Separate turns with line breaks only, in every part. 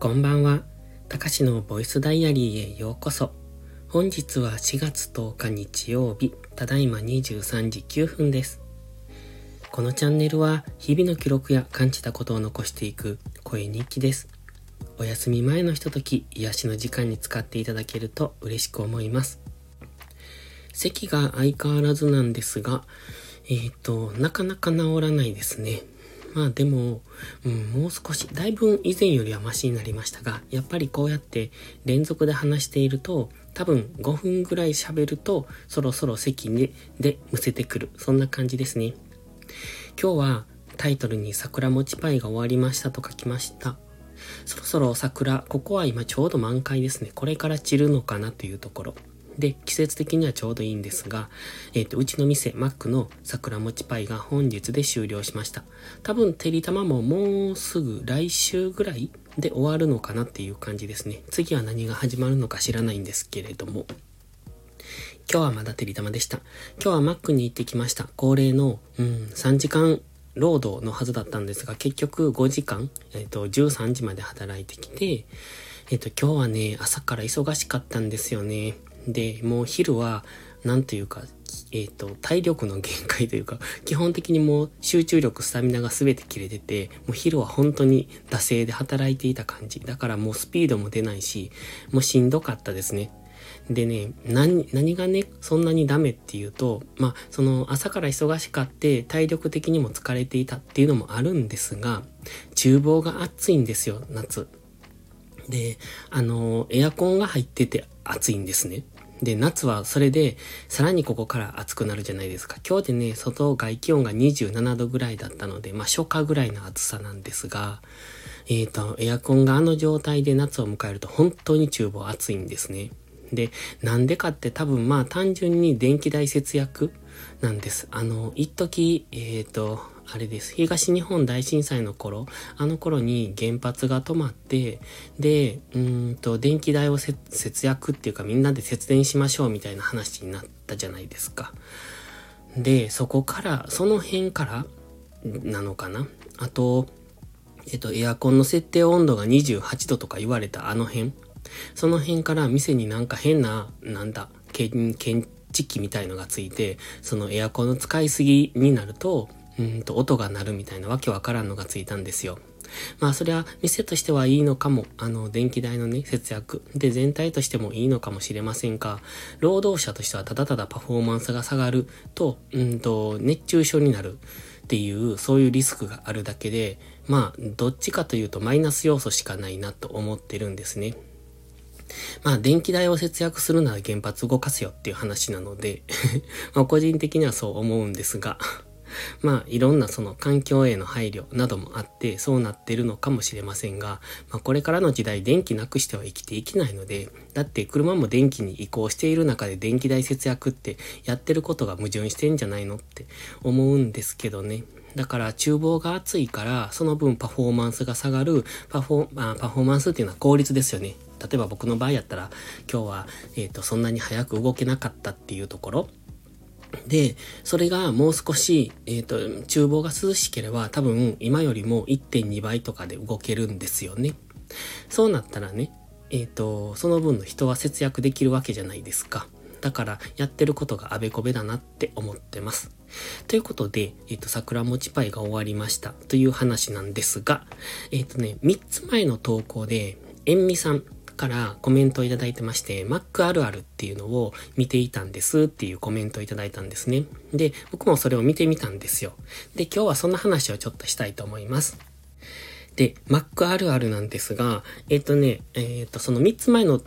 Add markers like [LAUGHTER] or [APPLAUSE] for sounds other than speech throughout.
こんばんは。たかしのボイスダイアリーへようこそ。本日は4月10日日曜日、ただいま23時9分です。このチャンネルは日々の記録や感じたことを残していく声日記です。お休み前のひととき、癒しの時間に使っていただけると嬉しく思います。咳が相変わらずなんですが、えっ、ー、と、なかなか治らないですね。まあでも、うん、もう少し、だいぶ以前よりはマシになりましたが、やっぱりこうやって連続で話していると、多分5分ぐらい喋ると、そろそろ席にでむせてくる。そんな感じですね。今日はタイトルに桜餅パイが終わりましたと書きました。そろそろ桜、ここは今ちょうど満開ですね。これから散るのかなというところ。で、季節的にはちょうどいいんですが、えっ、ー、と、うちの店、マックの桜餅パイが本日で終了しました。多分、てりたまももうすぐ来週ぐらいで終わるのかなっていう感じですね。次は何が始まるのか知らないんですけれども。今日はまだてりたまでした。今日はマックに行ってきました。恒例の、うん、3時間労働のはずだったんですが、結局5時間、えっ、ー、と、13時まで働いてきて、えっ、ー、と、今日はね、朝から忙しかったんですよね。で、もう昼は、なんというか、えっ、ー、と、体力の限界というか、[LAUGHS] 基本的にもう集中力、スタミナが全て切れてて、もう昼は本当に惰性で働いていた感じ。だからもうスピードも出ないし、もうしんどかったですね。でね、何、何がね、そんなにダメっていうと、まあ、その朝から忙しかって体力的にも疲れていたっていうのもあるんですが、厨房が暑いんですよ、夏。で、あの、エアコンが入ってて暑いんですね。で、夏はそれで、さらにここから暑くなるじゃないですか。今日でね、外外気温が27度ぐらいだったので、まあ初夏ぐらいの暑さなんですが、えっ、ー、と、エアコンがあの状態で夏を迎えると本当に厨房暑いんですね。で、なんでかって多分まあ単純に電気代節約なんです。あの、一時、えっ、ー、と、あれです。東日本大震災の頃、あの頃に原発が止まって、で、うんと、電気代を節約っていうかみんなで節電しましょうみたいな話になったじゃないですか。で、そこから、その辺からなのかなあと、えっと、エアコンの設定温度が28度とか言われたあの辺。その辺から店になんか変な、なんだ、検知器みたいのがついて、そのエアコンの使いすぎになると、うんと音が鳴るみたいなわけわからんのがついたんですよ。まあそれは店としてはいいのかも、あの電気代のね、節約。で全体としてもいいのかもしれませんが、労働者としてはただただパフォーマンスが下がると、うんと熱中症になるっていう、そういうリスクがあるだけで、まあどっちかというとマイナス要素しかないなと思ってるんですね。まあ、電気代を節約するなら原発動かすよっていう話なので [LAUGHS] ま、個人的にはそう思うんですが [LAUGHS] まあ、いろんなその環境への配慮などもあって、そうなってるのかもしれませんが、まあ、これからの時代電気なくしては生きていけないので、だって車も電気に移行している中で電気代節約ってやってることが矛盾してんじゃないのって思うんですけどね。だから厨房が熱いから、その分パフォーマンスが下がる、パフォー、パフォーマンスっていうのは効率ですよね。例えば僕の場合やったら、今日は、えっ、ー、と、そんなに早く動けなかったっていうところ、で、それがもう少し、えっ、ー、と、厨房が涼しければ多分今よりも1.2倍とかで動けるんですよね。そうなったらね、えっ、ー、と、その分の人は節約できるわけじゃないですか。だからやってることがあべこべだなって思ってます。ということで、えっ、ー、と、桜餅パイが終わりましたという話なんですが、えっ、とね、3つ前の投稿で、えんみさん、からコメントをいただいてまして、Mac あるあるっていうのを見ていたんですっていうコメントをいただいたんですね。で、僕もそれを見てみたんですよ。で、今日はそんな話をちょっとしたいと思います。で、Mac あるあるなんですが、えっ、とね、えっ、と、その3つ前の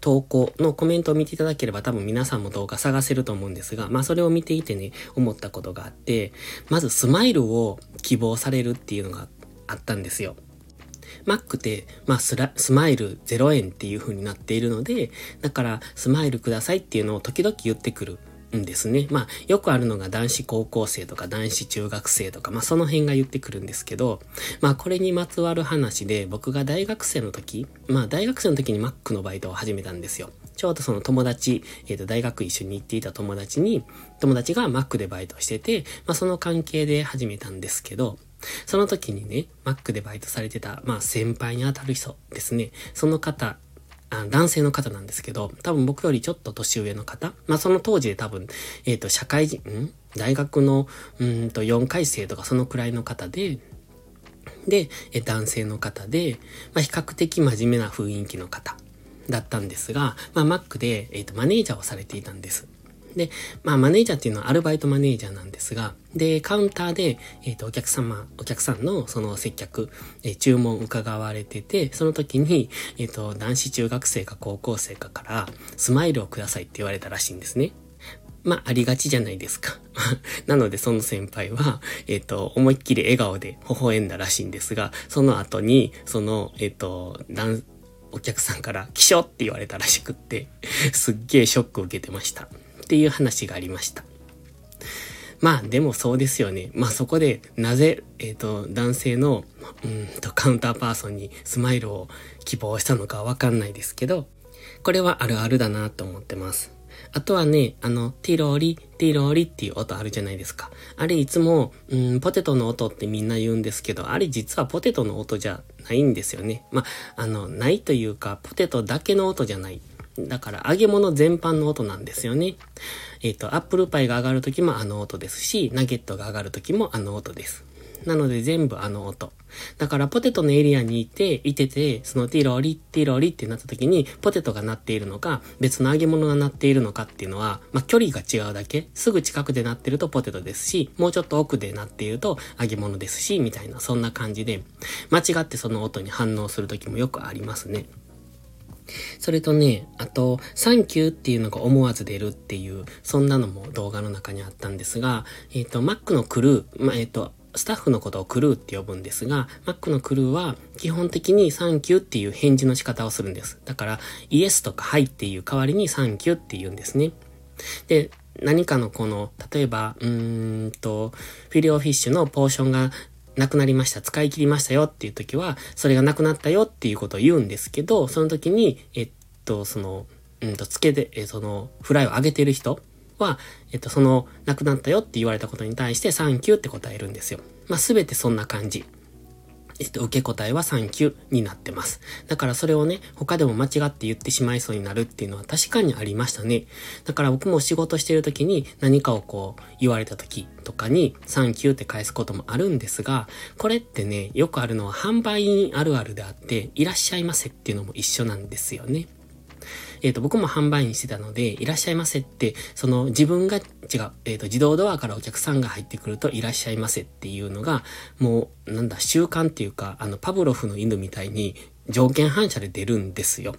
投稿のコメントを見ていただければ多分皆さんも動画探せると思うんですが、まあそれを見ていてね、思ったことがあって、まずスマイルを希望されるっていうのがあったんですよ。Mac って、まあスラ、スマイル0円っていう風になっているので、だからスマイルくださいっていうのを時々言ってくるんですね。まあ、よくあるのが男子高校生とか男子中学生とか、まあその辺が言ってくるんですけど、まあこれにまつわる話で、僕が大学生の時、まあ大学生の時に Mac のバイトを始めたんですよ。ちょうどその友達、えっ、ー、と大学一緒に行っていた友達に、友達が Mac でバイトしてて、まあその関係で始めたんですけど、その時にね、Mac でバイトされてた、まあ先輩に当たる人ですね。その方、あの男性の方なんですけど、多分僕よりちょっと年上の方。まあその当時で多分、えっ、ー、と、社会人、大学の、うんと4回生とかそのくらいの方で、で、え男性の方で、まあ比較的真面目な雰囲気の方だったんですが、まあ Mac で、えっ、ー、と、マネージャーをされていたんです。で、まあ、マネージャーっていうのはアルバイトマネージャーなんですが、で、カウンターで、えっ、ー、と、お客様、お客さんのその接客、えー、注文伺われてて、その時に、えっ、ー、と、男子中学生か高校生かから、スマイルをくださいって言われたらしいんですね。まあ、ありがちじゃないですか。[LAUGHS] なので、その先輩は、えっ、と、思いっきり笑顔で微笑んだらしいんですが、その後に、その、えっ、と、お客さんから、気象って言われたらしくって、すっげえショックを受けてました。っていう話がありました。まあでもそうですよね。まあそこでなぜ、えっ、ー、と、男性の、うんと、カウンターパーソンにスマイルを希望したのかわかんないですけど、これはあるあるだなと思ってます。あとはね、あの、ティロリ、ティロリっていう音あるじゃないですか。あれいつも、うん、ポテトの音ってみんな言うんですけど、あれ実はポテトの音じゃないんですよね。まあ、あの、ないというか、ポテトだけの音じゃない。だから揚げ物全般の音なんですよね。えっ、ー、と、アップルパイが上がるときもあの音ですし、ナゲットが上がるときもあの音です。なので全部あの音。だからポテトのエリアにいて、いてて、そのティロリ、ティロリってなった時に、ポテトが鳴っているのか、別の揚げ物が鳴っているのかっていうのは、まあ、距離が違うだけ、すぐ近くで鳴ってるとポテトですし、もうちょっと奥で鳴っていると揚げ物ですし、みたいな、そんな感じで、間違ってその音に反応する時もよくありますね。それとね、あと、サンキューっていうのが思わず出るっていう、そんなのも動画の中にあったんですが、えっ、ー、と、Mac のクルー、まあ、えっ、ー、と、スタッフのことをクルーって呼ぶんですが、Mac のクルーは基本的にサンキューっていう返事の仕方をするんです。だから、イエスとかはいっていう代わりにサンキューって言うんですね。で、何かのこの、例えば、うーんと、フィレオフィッシュのポーションがなくなりました、使い切りましたよっていう時は、それがなくなったよっていうことを言うんですけど、その時に、えっと、その、うんと、つけて、えその、フライを上げてる人は、えっと、その、なくなったよって言われたことに対して、サンキューって答えるんですよ。まあ、すべてそんな感じ。えっと、受け答えはサンキューになってます。だからそれをね、他でも間違って言ってしまいそうになるっていうのは確かにありましたね。だから僕も仕事してる時に何かをこう言われた時とかにサンキューって返すこともあるんですが、これってね、よくあるのは販売員あるあるであって、いらっしゃいませっていうのも一緒なんですよね。えっ、ー、と、僕も販売員してたので、いらっしゃいませって、その自分が、違う、えっ、ー、と、自動ドアからお客さんが入ってくると、いらっしゃいませっていうのが、もう、なんだ、習慣っていうか、あの、パブロフの犬みたいに、条件反射で出るんですよ。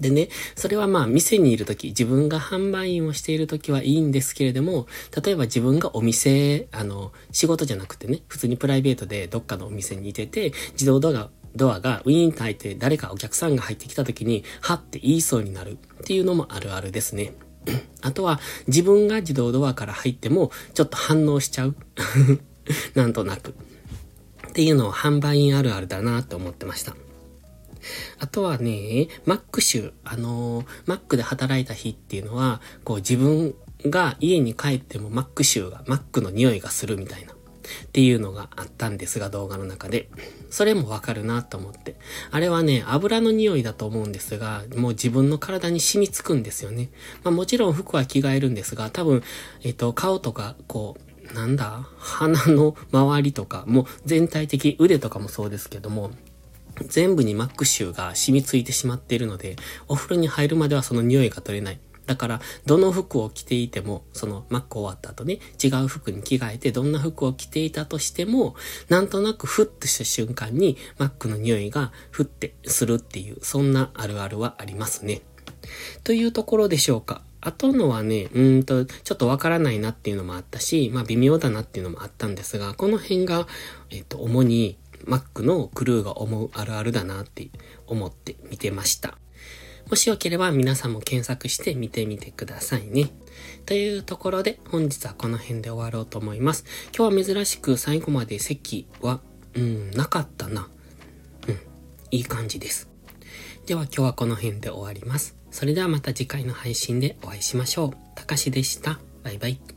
でね、それはまあ店にいるとき、自分が販売員をしているときはいいんですけれども、例えば自分がお店、あの、仕事じゃなくてね、普通にプライベートでどっかのお店にいてて、自動ドアがドアがウィーンと開いて誰かお客さんが入ってきた時に、はって言いそうになるっていうのもあるあるですね。[COUGHS] あとは、自分が自動ドアから入っても、ちょっと反応しちゃう。[LAUGHS] なんとなく。っていうのを販売員あるあるだなって思ってました。あとはね、Mac 集、あのー、Mac で働いた日っていうのは、こう自分が家に帰っても Mac 集が、Mac の匂いがするみたいな。っていうのがあったんですが、動画の中で。それもわかるなと思って。あれはね、油の匂いだと思うんですが、もう自分の体に染みつくんですよね。まあもちろん服は着替えるんですが、多分、えっと、顔とか、こう、なんだ？鼻の周りとか、もう全体的、腕とかもそうですけども、全部にマック臭が染みついてしまっているので、お風呂に入るまではその匂いが取れない。だから、どの服を着ていても、そのマック終わった後ね、違う服に着替えて、どんな服を着ていたとしても、なんとなくふっとした瞬間に、マックの匂いがふってするっていう、そんなあるあるはありますね。というところでしょうか。あとのはね、うんと、ちょっとわからないなっていうのもあったし、まあ微妙だなっていうのもあったんですが、この辺が、えっ、と、主に Mac のクルーが思うあるあるだなって思って見てました。もしよければ皆さんも検索して見てみてくださいね。というところで本日はこの辺で終わろうと思います。今日は珍しく最後まで席は、うん、なかったな。うん、いい感じです。では今日はこの辺で終わります。それではまた次回の配信でお会いしましょう。たかしでした。バイバイ。